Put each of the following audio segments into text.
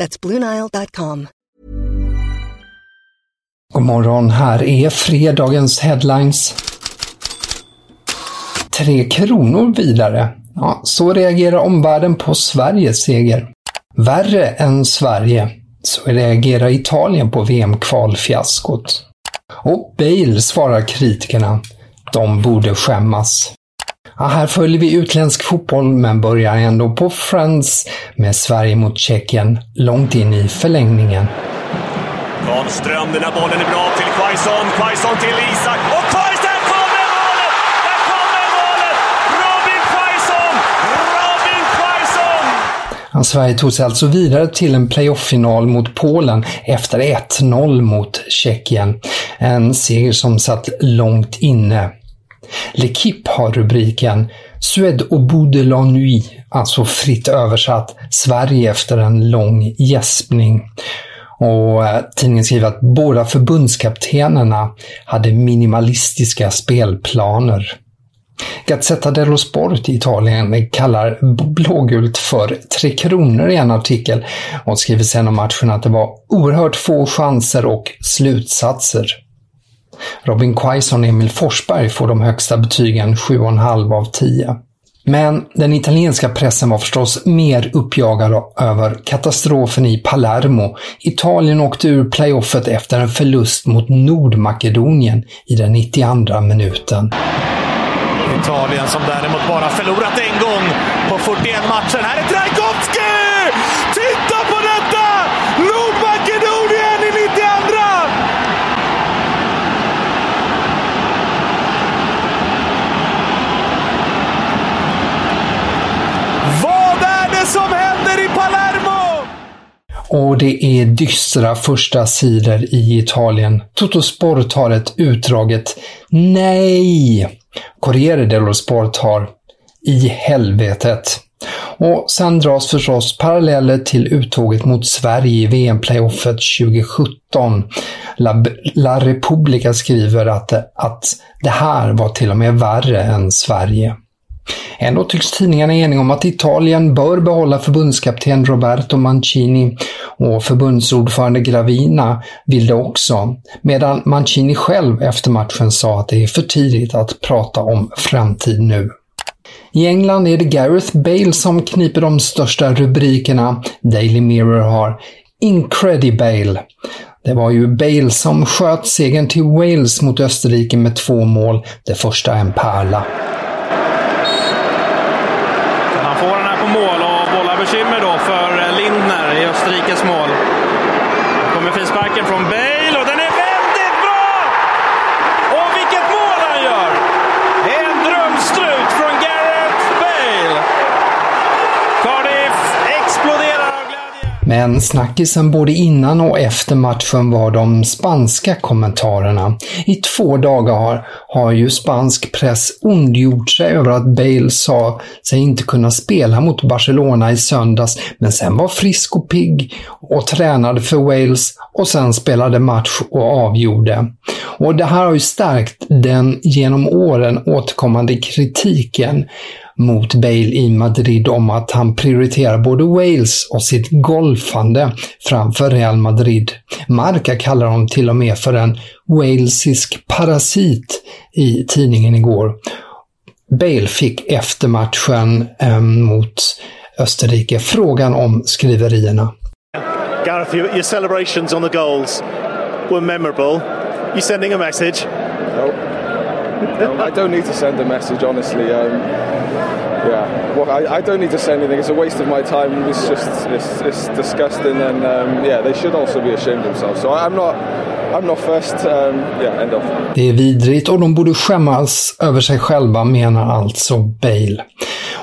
That's BlueNile.com. God morgon, här är fredagens headlines. Tre kronor vidare. Ja, så reagerar omvärlden på Sveriges seger. Värre än Sverige. Så reagerar Italien på VM-kvalfiaskot. Och Bale svarar kritikerna. De borde skämmas. Ja, här följer vi utländsk fotboll men börjar ändå på Friends med Sverige mot Tjeckien långt in i förlängningen. Karlström, den här bollen är bra till Quaison. Quaison till Isak. Och Quaison! Sverige tog sig alltså vidare till en playoff-final mot Polen efter 1-0 mot Tjeckien. En seger som satt långt inne. L'Equipe har rubriken Suède au bout de la nuit, alltså fritt översatt Sverige efter en lång gäspning. Och eh, tidningen skriver att båda förbundskaptenerna hade minimalistiska spelplaner. Gazzetta dello Sport i Italien kallar blågult för Tre Kronor i en artikel och skriver sen om matchen att det var oerhört få chanser och slutsatser. Robin Quaison och Emil Forsberg får de högsta betygen 7,5 av 10. Men den italienska pressen var förstås mer uppjagad över katastrofen i Palermo. Italien åkte ur playoffet efter en förlust mot Nordmakedonien i den 92 minuten. Italien som däremot bara förlorat en gång på 41 matcher. Här är Traico! Titta på detta! Nordmakedonien i 92! Vad är det som händer i Palermo? Och det är dystra första sidor i Italien. Toto Sport har ett utdraget Nej! Corriere dello Sport har I helvetet. Och sen dras förstås paralleller till uttåget mot Sverige i VM-playoffet 2017. La, La Repubblica skriver att, att det här var till och med värre än Sverige. Ändå tycks tidningarna eniga om att Italien bör behålla förbundskapten Roberto Mancini och förbundsordförande Gravina vill det också, medan Mancini själv efter matchen sa att det är för tidigt att prata om framtid nu. I England är det Gareth Bale som kniper de största rubrikerna. Daily Mirror har Incredibale. Det var ju Bale som sköt segern till Wales mot Österrike med två mål, det första en pärla. Han får den här på mål och bollar bekymmer då för Lindner i Österrikes mål. Nu kommer frisparken från Bale och den är väldigt bra! Och vilket mål han gör! En drömstrut från Gareth Bale. Cardiff exploderar av glädje. Men snackisen både innan och efter matchen var de spanska kommentarerna. I två dagar har, har ju spansk press ondgjort sig över att Bale sa sig inte kunna spela mot Barcelona i söndags, men sen var frisk och pigg och tränade för Wales och sen spelade match och avgjorde. Och det här har ju stärkt den genom åren återkommande kritiken mot Bale i Madrid om att han prioriterar både Wales och sitt golfande framför Real Madrid. Marca kallar honom till och med för en walesisk parasit i tidningen igår. Bale fick efter matchen eh, mot Österrike frågan om skriverierna. Gareth, your celebrations on the goals were memorable. You sending a message? No. I don't need to send a message, honestly. Um, yeah, well, I, I, don't need to say anything. It's a waste of my time. It's just it's, it's disgusting, and um, yeah, they should also be ashamed of themselves. So I, I'm not. I'm not first, um, yeah, end of. Det är vidrigt och de borde skämmas över sig själva, menar alltså Bale.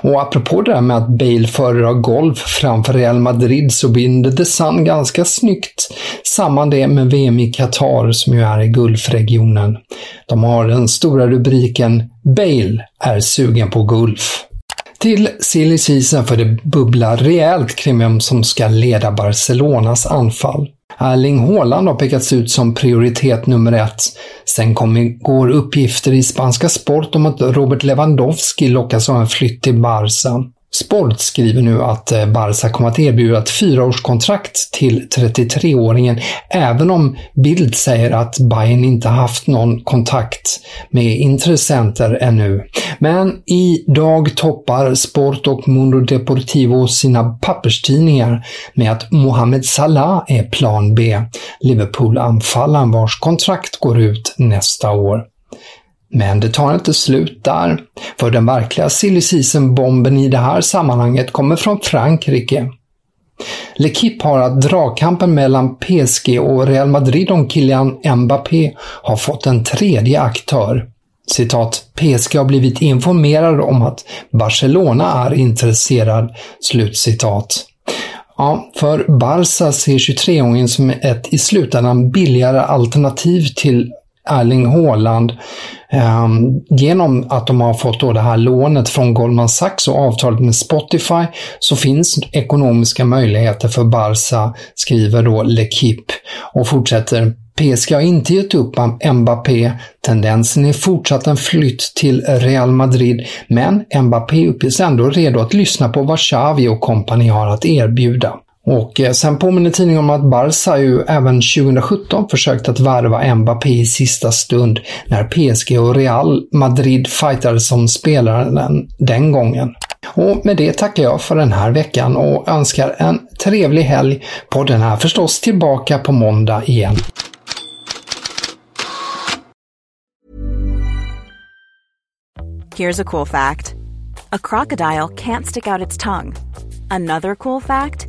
Och apropå det där med att Bale föredrar golf framför Real Madrid så binder The Sun ganska snyggt samman det med VM i Qatar som ju är i Gulfregionen. De har den stora rubriken “Bale är sugen på Gulf”. Till silly season för det bubblar rejält kring vem som ska leda Barcelonas anfall. Erling Haaland har pekats ut som prioritet nummer ett. Sen kom igår uppgifter i spanska Sport om att Robert Lewandowski lockas av en flytt till Barca. Sport skriver nu att eh, Barca kommer att erbjuda ett fyraårskontrakt till 33-åringen, även om Bild säger att Bayern inte haft någon kontakt med intressenter ännu. Men idag toppar Sport och Mundo Deportivo sina papperstidningar med att Mohamed Salah är plan B, Liverpool-anfallaren vars kontrakt går ut nästa år. Men det tar inte slut där, för den verkliga silly bomben i det här sammanhanget kommer från Frankrike. L'Equipe har att dragkampen mellan PSG och Real Madrid om Kylian Mbappé har fått en tredje aktör. Citat, PSG har blivit informerad om att Barcelona är intresserad. Slutcitat. Ja, för Barca ser 23-åringen som ett i slutändan billigare alternativ till Erling Haaland Um, genom att de har fått då det här lånet från Goldman Sachs och avtalet med Spotify så finns ekonomiska möjligheter för Barca, skriver då L'Equipe och fortsätter PSG har inte gett upp Mbappé. Tendensen är fortsatt en flytt till Real Madrid, men Mbappé uppges ändå redo att lyssna på vad Xavi och kompani har att erbjuda. Och eh, sen påminner tidningen om att Barca ju även 2017 försökt att värva Mbappé i sista stund när PSG och Real Madrid fightades om spelaren den, den gången. Och med det tackar jag för den här veckan och önskar en trevlig helg. Podden är förstås tillbaka på måndag igen. Here's a cool fact. A crocodile can't stick out its tongue. Another cool fact.